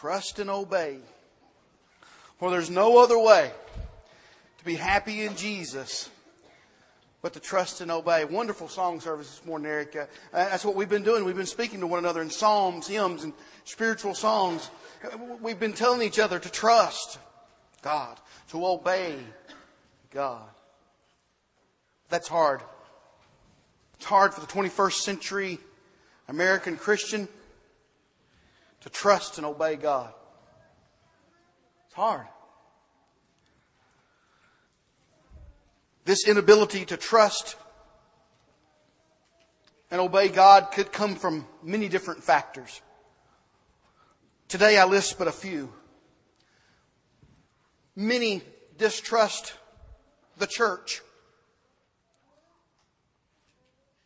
Trust and obey. For there's no other way to be happy in Jesus but to trust and obey. Wonderful song service this morning, Eric. Uh, that's what we've been doing. We've been speaking to one another in psalms, hymns, and spiritual songs. We've been telling each other to trust God, to obey God. That's hard. It's hard for the 21st century American Christian to trust and obey God. It's hard. This inability to trust and obey God could come from many different factors. Today I list but a few. Many distrust the church.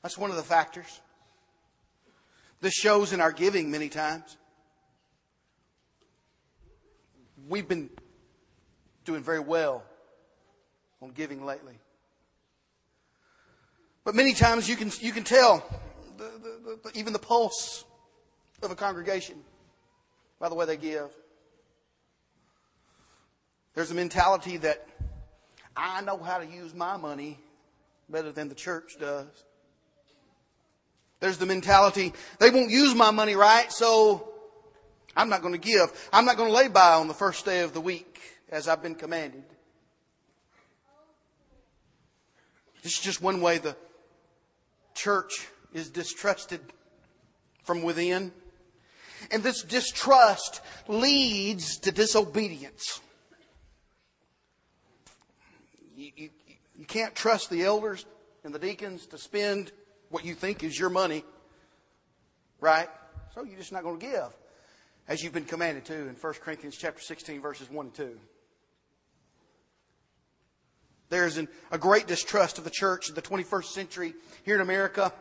That's one of the factors. This shows in our giving many times. We've been doing very well on giving lately. But many times you can, you can tell the, the, the, even the pulse of a congregation by the way they give. There's a mentality that I know how to use my money better than the church does. There's the mentality, they won't use my money right, so I'm not going to give. I'm not going to lay by on the first day of the week as I've been commanded. This is just one way the church is distrusted from within. And this distrust leads to disobedience. You, you, you, can't trust the elders and the deacons to spend what you think is your money, right? So you're just not going to give as you've been commanded to in 1 Corinthians chapter 16 verses 1 and 2. There's an, a great distrust of the church in the 21st century here in America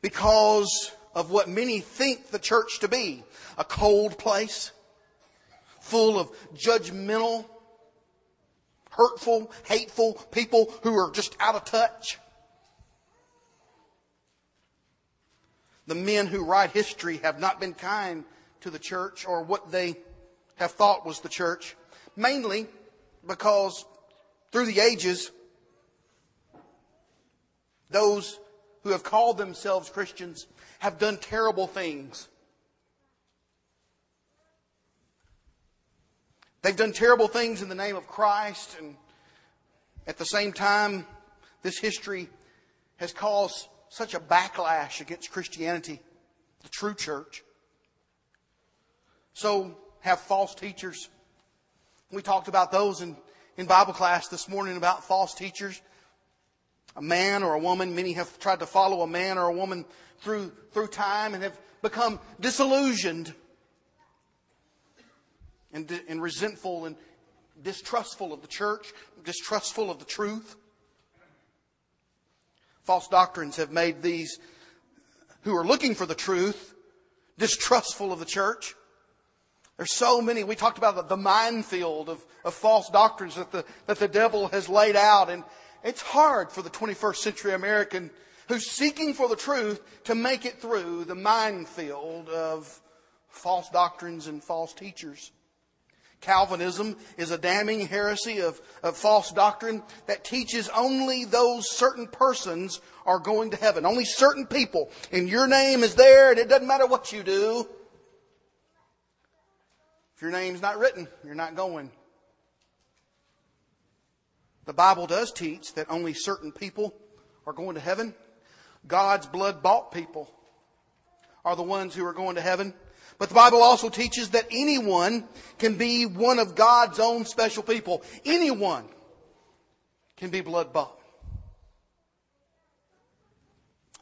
because of what many think the church to be a cold place, full of judgmental, hurtful, hateful people who are just out of touch. The men who write history have not been kind to the church or what they have thought was the church, mainly because through the ages, those who have called themselves Christians have done terrible things. They've done terrible things in the name of Christ, and at the same time, this history has caused such a backlash against Christianity, the true church. So have false teachers. We talked about those in in Bible class this morning about false teachers. A man or a woman, many have tried to follow a man or a woman through, through time and have become disillusioned and, and resentful and distrustful of the church, distrustful of the truth. False doctrines have made these who are looking for the truth distrustful of the church. There's so many. We talked about the, minefield of, of false doctrines that the, that the devil has laid out. And it's hard for the 21st century American who's seeking for the truth to make it through the minefield of false doctrines and false teachers. Calvinism is a damning heresy of, of false doctrine that teaches only those certain persons are going to heaven. Only certain people. And your name is there and it doesn't matter what you do. If your name's not written, you're not going. The Bible does teach that only certain people are going to heaven. God's blood bought people are the ones who are going to heaven. But the Bible also teaches that anyone can be one of God's own special people. Anyone can be blood bought.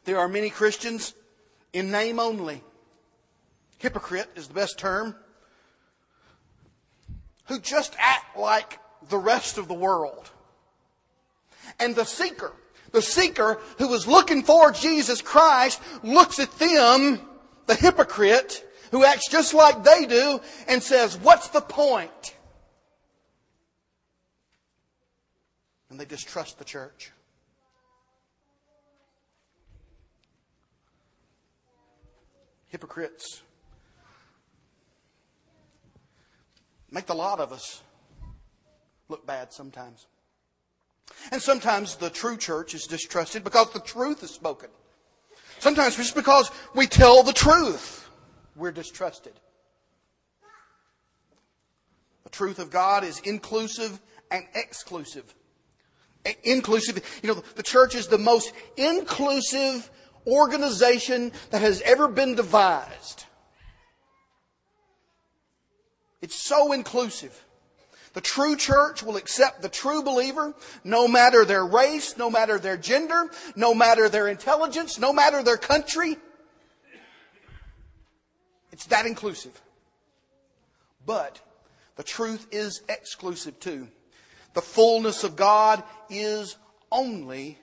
There are many Christians in name only. Hypocrite is the best term who just act like the rest of the world. And the seeker, the seeker who is looking for Jesus Christ looks at them, the hypocrite, who acts just like they do, and says, What's the point? And they distrust the church. Hypocrites make the lot of us look bad sometimes. And sometimes the true church is distrusted because the truth is spoken. Sometimes just because we tell the truth, we're distrusted. The truth of God is inclusive and exclusive. Inclusive. You know, the church is the most inclusive organization that has ever been devised. It's so inclusive. The true church will accept the true believer, no matter their race, no matter their gender, no matter their intelligence, no matter their country. It's that inclusive. But the truth is exclusive too. The fullness of God is only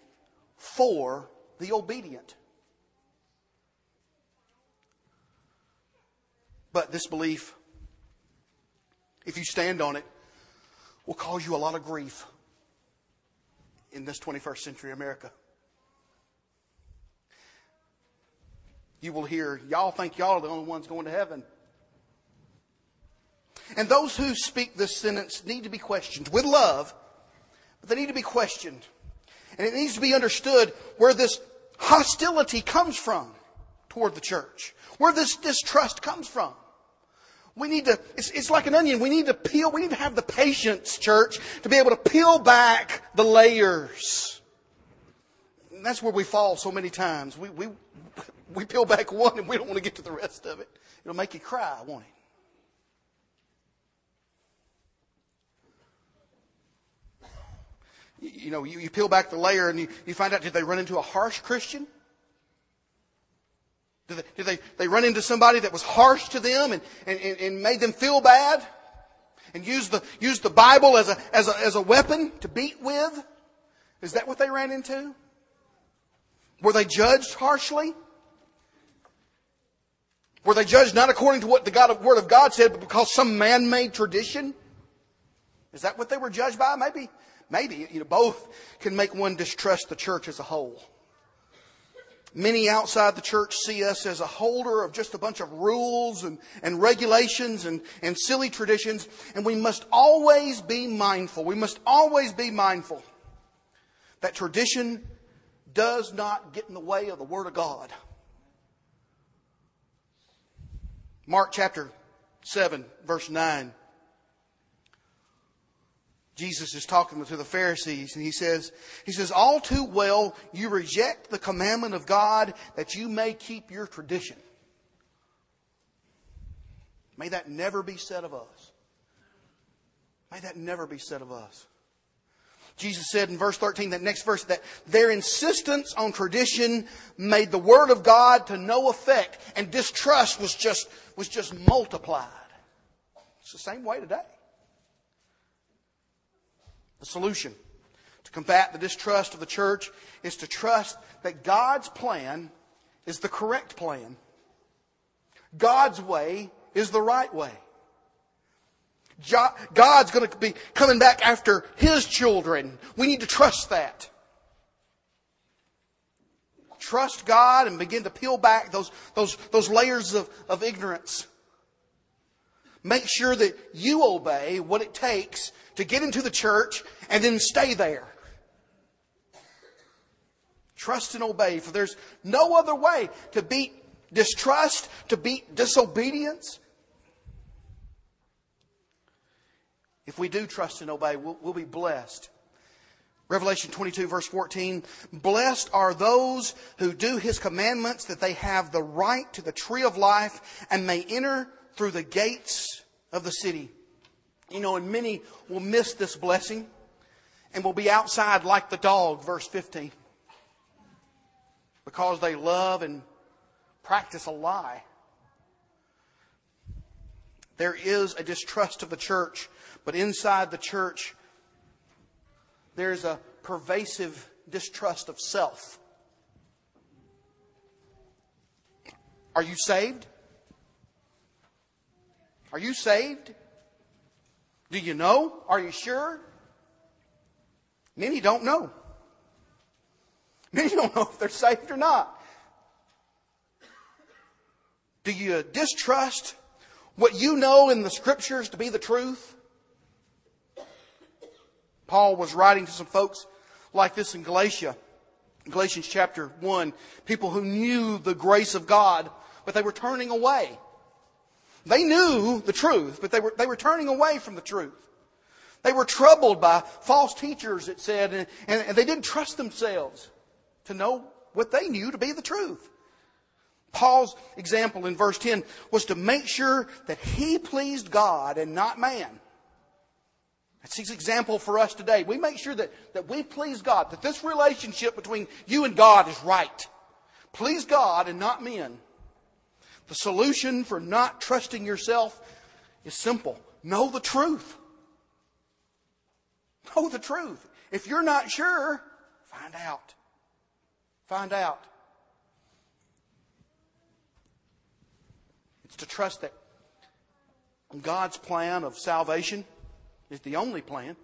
for the obedient. But this belief, if you stand on it, will cause you a lot of grief in this 21st century America. You will hear, y'all think y'all are the only ones going to heaven. And those who speak this sentence need to be questioned with love, but they need to be questioned. And it needs to be understood where this hostility comes from toward the church, where this distrust comes from. We need to, it's, it's like an onion. We need to peel, we need to have the patience, church, to be able to peel back the layers. And that's where we fall so many times. We, we, we peel back one and we don't want to get to the rest of it. It'll make you cry, won't it? You know, you, you peel back the layer and you, you find out did they run into a harsh Christian? Did they, they, they run into somebody that was harsh to them and, and, and made them feel bad? And used the, used the Bible as a, as, a, as a weapon to beat with? Is that what they ran into? Were they judged harshly? Were they judged not according to what the God, Word of God said, but because some man-made tradition? Is that what they were judged by? Maybe, maybe, you know, both can make one distrust the church as a whole. Many outside the church see us as a holder of just a bunch of rules and, and regulations and, and silly traditions, and we must always be mindful. We must always be mindful that tradition does not get in the way of the Word of God. Mark chapter 7, verse 9. Jesus is talking to the Pharisees and he says, he says, all too well you reject the commandment of God that you may keep your tradition. May that never be said of us. May that never be said of us. Jesus said in verse 13, that next verse, that their insistence on tradition made the word of God to no effect and distrust was just, was just multiplied. It's the same way today. The solution to combat the distrust of the church is to trust that God's plan is the correct plan. God's way is the right way. God's going to be coming back after His children. We need to trust that. Trust God and begin to peel back those, those, those layers of, of ignorance. Make sure that you obey what it takes to get into the church and then stay there. Trust and obey, for there's no other way to beat distrust, to beat disobedience. If we do trust and obey, we'll, we'll be blessed. Revelation 22 verse 14, blessed are those who do his commandments that they have the right to the tree of life and may enter through the gates of the city. You know, and many will miss this blessing and will be outside like the dog, verse 15, because they love and practice a lie. There is a distrust of the church, but inside the church, there's a pervasive distrust of self. Are you saved? Are you saved? Do you know? Are you sure? Many don't know. Many don't know if they're saved or not. Do you distrust what you know in the scriptures to be the truth? Paul was writing to some folks like this in Galatia. Galatians chapter 1, people who knew the grace of God, but they were turning away. They knew the truth, but they were, they were turning away from the truth. They were troubled by false teachers, it said, and, and, they didn't trust themselves to know what they knew to be the truth. Paul's example in verse 10 was to make sure that he pleased God and not man. That's his example for us today. We make sure that, that we please God, that this relationship between you and God is right. Please God and not men. The solution for not trusting yourself is simple. Know the truth. Know the truth. If you're not sure, find out. Find out. It's to trust that God's plan of salvation is the only plan.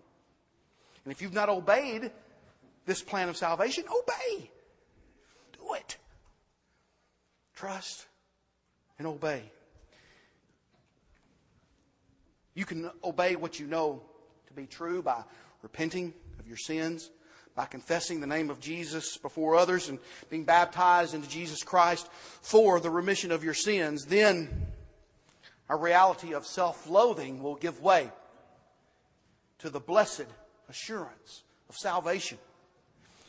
And if you've not obeyed this plan of salvation, obey. Do it. Trust and obey. You can obey what you know to be true by repenting of your sins, by confessing the name of Jesus before others and being baptized into Jesus Christ for the remission of your sins. Then a reality of self loathing will give way to the blessed assurance of salvation.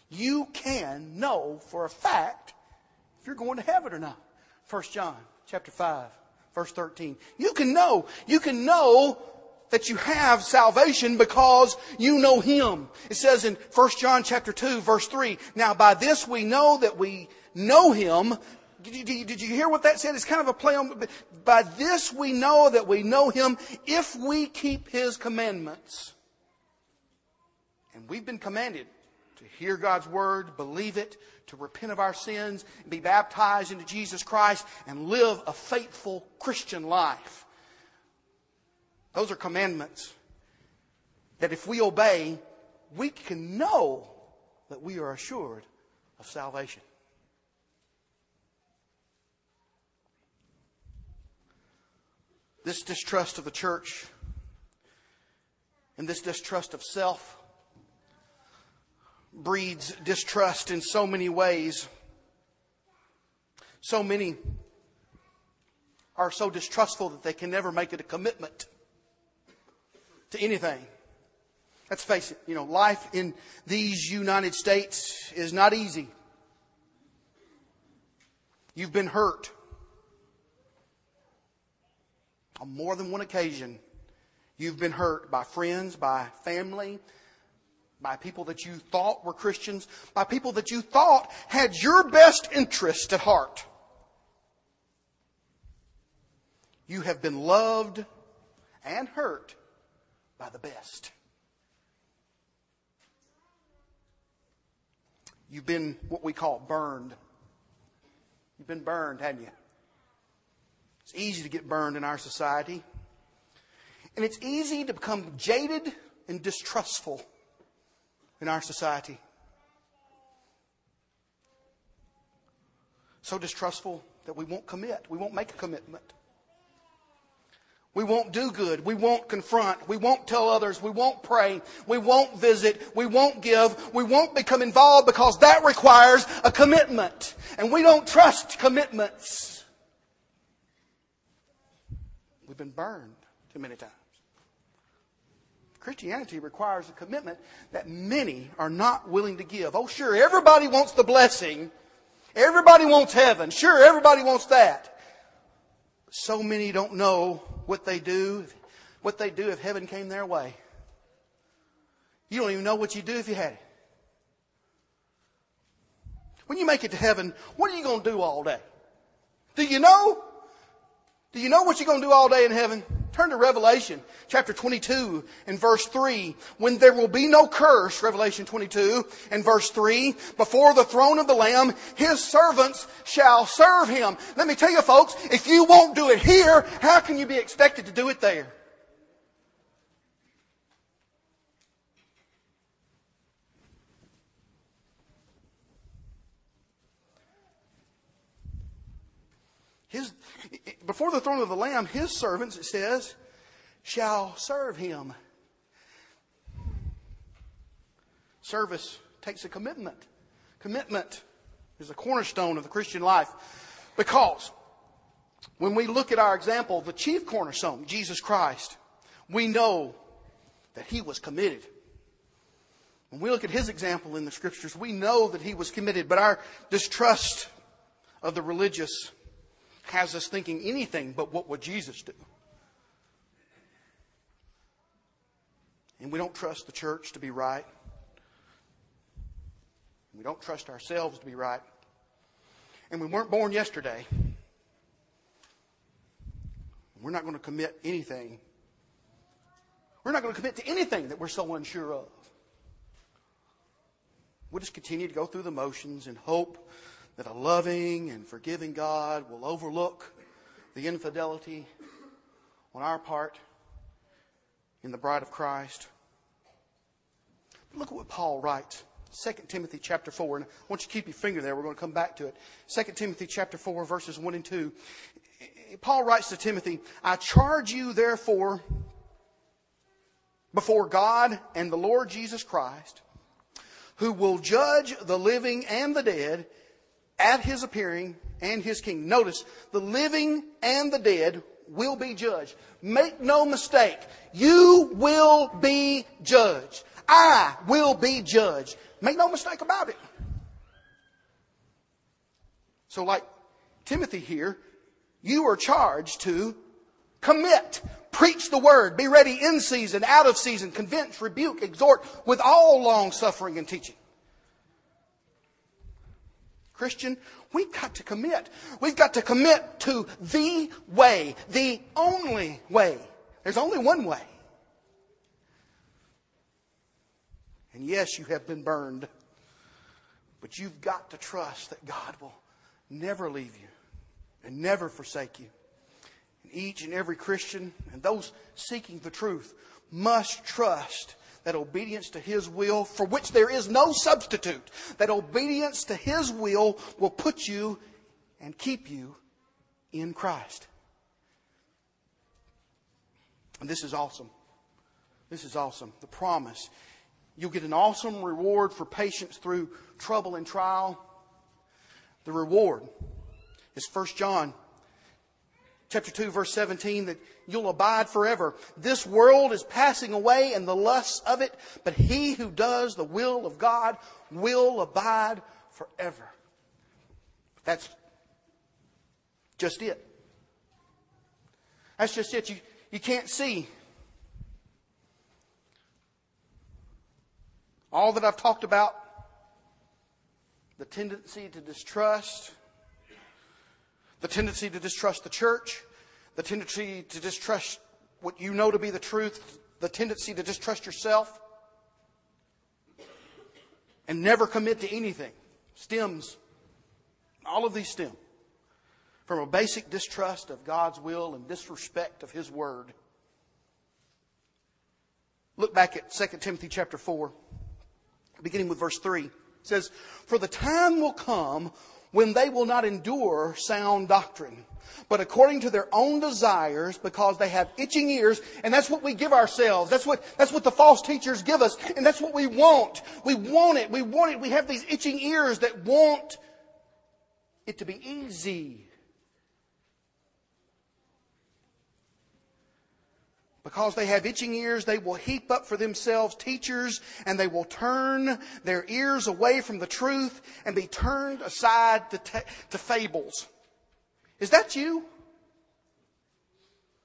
You can know for a fact if you're going to heaven or not. 1 John chapter 5, verse 13. You can know. You can know that you have salvation because you know Him. It says in 1 John chapter 2, verse 3, Now by this we know that we know Him. Did you, did you hear what that said? It's kind of a play on, by this we know that we know Him if we keep His commandments. And we've been commanded hear God's word, believe it, to repent of our sins, be baptized into Jesus Christ, and live a faithful Christian life. Those are commandments that if we obey, we can know that we are assured of salvation. This distrust of the church and this distrust of self breeds distrust in so many ways. So many are so distrustful that they can never make it a commitment to anything. Let's face it, you know, life in these United States is not easy. You've been hurt on more than one occasion. You've been hurt by friends, by family, by people that you thought were Christians, by people that you thought had your best interest at heart. You have been loved and hurt by the best. You've been what we call burned. You've been burned, haven't you? It's easy to get burned in our society. And it's easy to become jaded and distrustful in our society. So distrustful that we won't commit. We won't make a commitment. We won't do good. We won't confront. We won't tell others. We won't pray. We won't visit. We won't give. We won't become involved because that requires a commitment. And we don't trust commitments. We've been burned too many times. Christianity requires a commitment that many are not willing to give. Oh, sure, everybody wants the blessing. Everybody wants heaven. Sure, everybody wants that. So many don't know what they do, what they do if heaven came their way. You don't even know what you'd do if you had it. When you make it to heaven, what are you going to do all day? Do you know? Do you know what you're going to do all day in heaven? Turn to Revelation chapter 22 and verse 3. When there will be no curse, Revelation 22 and verse 3, before the throne of the Lamb, his servants shall serve him. Let me tell you folks, if you won't do it here, how can you be expected to do it there? His, before the throne of the Lamb, his servants, it says, shall serve him. Service takes a commitment. Commitment is a cornerstone of the Christian life because when we look at our example, the chief cornerstone, Jesus Christ, we know that he was committed. When we look at his example in the scriptures, we know that he was committed, but our distrust of the religious has us thinking anything but what would Jesus do? And we don't trust the church to be right. We don't trust ourselves to be right. And we weren't born yesterday. We're not going to commit anything. We're not going to commit to anything that we're so unsure of. We'll just continue to go through the motions and hope that a loving and forgiving God will overlook the infidelity on our part in the bride of Christ. Look at what Paul writes. 2 Timothy chapter 4. And I want you to keep your finger there. We're going to come back to it. 2 Timothy chapter 4, verses 1 and 2. Paul writes to Timothy, I charge you therefore before God and the Lord Jesus Christ, who will judge the living and the dead at his appearing and his kingdom. Notice, the living and the dead will be judged. Make no mistake, you will be judged. I will be judged. Make no mistake about it. So, like Timothy here, you are charged to commit, preach the word, be ready in season, out of season, convince, rebuke, exhort with all long suffering and teaching. Christian, we've got to commit. We've got to commit to the way, the only way. There's only one way. And yes, you have been burned. But you've got to trust that God will never leave you and never forsake you. And each and every Christian and those seeking the truth must trust that obedience to His will, for which there is no substitute, that obedience to His will will put you and keep you in Christ. And this is awesome. This is awesome. The promise. You'll get an awesome reward for patience through trouble and trial. The reward is 1 John chapter 2 verse 17 that you'll abide forever. This world is passing away and the lusts of it, but he who does the will of God will abide forever. That's just it. That's just it. You, you can't see all that I've talked about the tendency to distrust, the tendency to distrust the church, the tendency to distrust what you know to be the truth, the tendency to distrust yourself, and never commit to anything stems, all of these stem from a basic distrust of God's will and disrespect of His word. Look back at 2 Timothy chapter 4, beginning with verse 3. It says, For the time will come when they will not endure sound doctrine, but according to their own desires, because they have itching ears, and that's what we give ourselves. That's what, that's what the false teachers give us, and that's what we want. We want it. We want it. We have these itching ears that want it to be easy. Because they have itching ears, they will heap up for themselves teachers, and they will turn their ears away from the truth and be turned aside to, to fables. Is that you?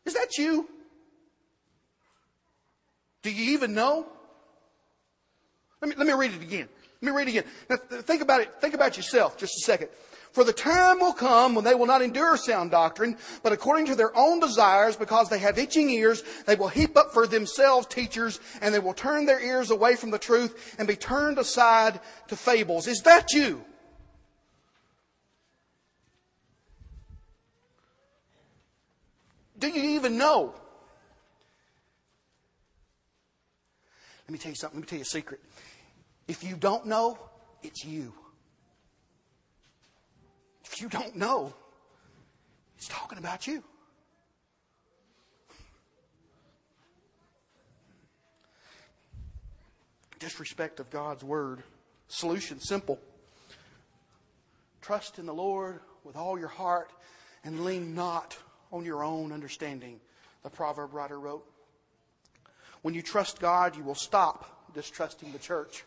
Is that you? Do you even know? Let me, let me read it again. Let me read it again. Now, think about it. Think about yourself just a second. For the time will come when they will not endure sound doctrine, but according to their own desires, because they have itching ears, they will heap up for themselves teachers, and they will turn their ears away from the truth and be turned aside to fables. Is that you? Do you even know? Let me tell you something. Let me tell you a secret. If you don't know, it's you. You don't know, It's talking about you. Disrespect of God's word. Solution simple. Trust in the Lord with all your heart and lean not on your own understanding, the proverb writer wrote. When you trust God, you will stop distrusting the church.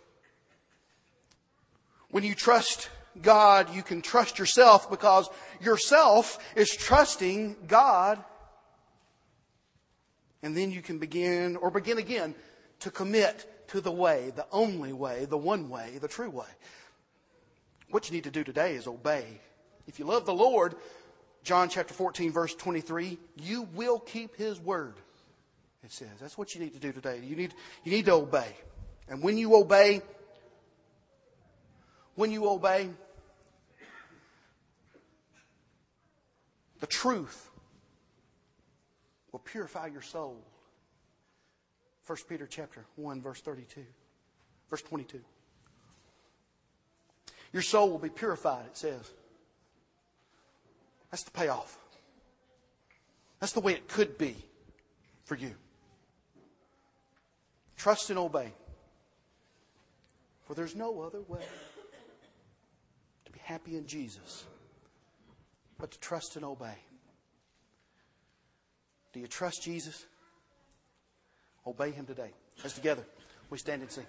When you trust God, you can trust yourself because yourself is trusting God. And then you can begin, or begin again, to commit to the way, the only way, the one way, the true way. What you need to do today is obey. If you love the Lord, John chapter 14, verse 23, you will keep his word. It says. That's what you need to do today. You need, you need to obey. And when you obey, when you obey, the truth will purify your soul. 1 Peter chapter 1 verse 32. Verse 22. Your soul will be purified, it says. That's the payoff. That's the way it could be for you. Trust and obey. For there's no other way to be happy in Jesus but to trust and obey. Do you trust Jesus? Obey him today. As together, we stand and sing.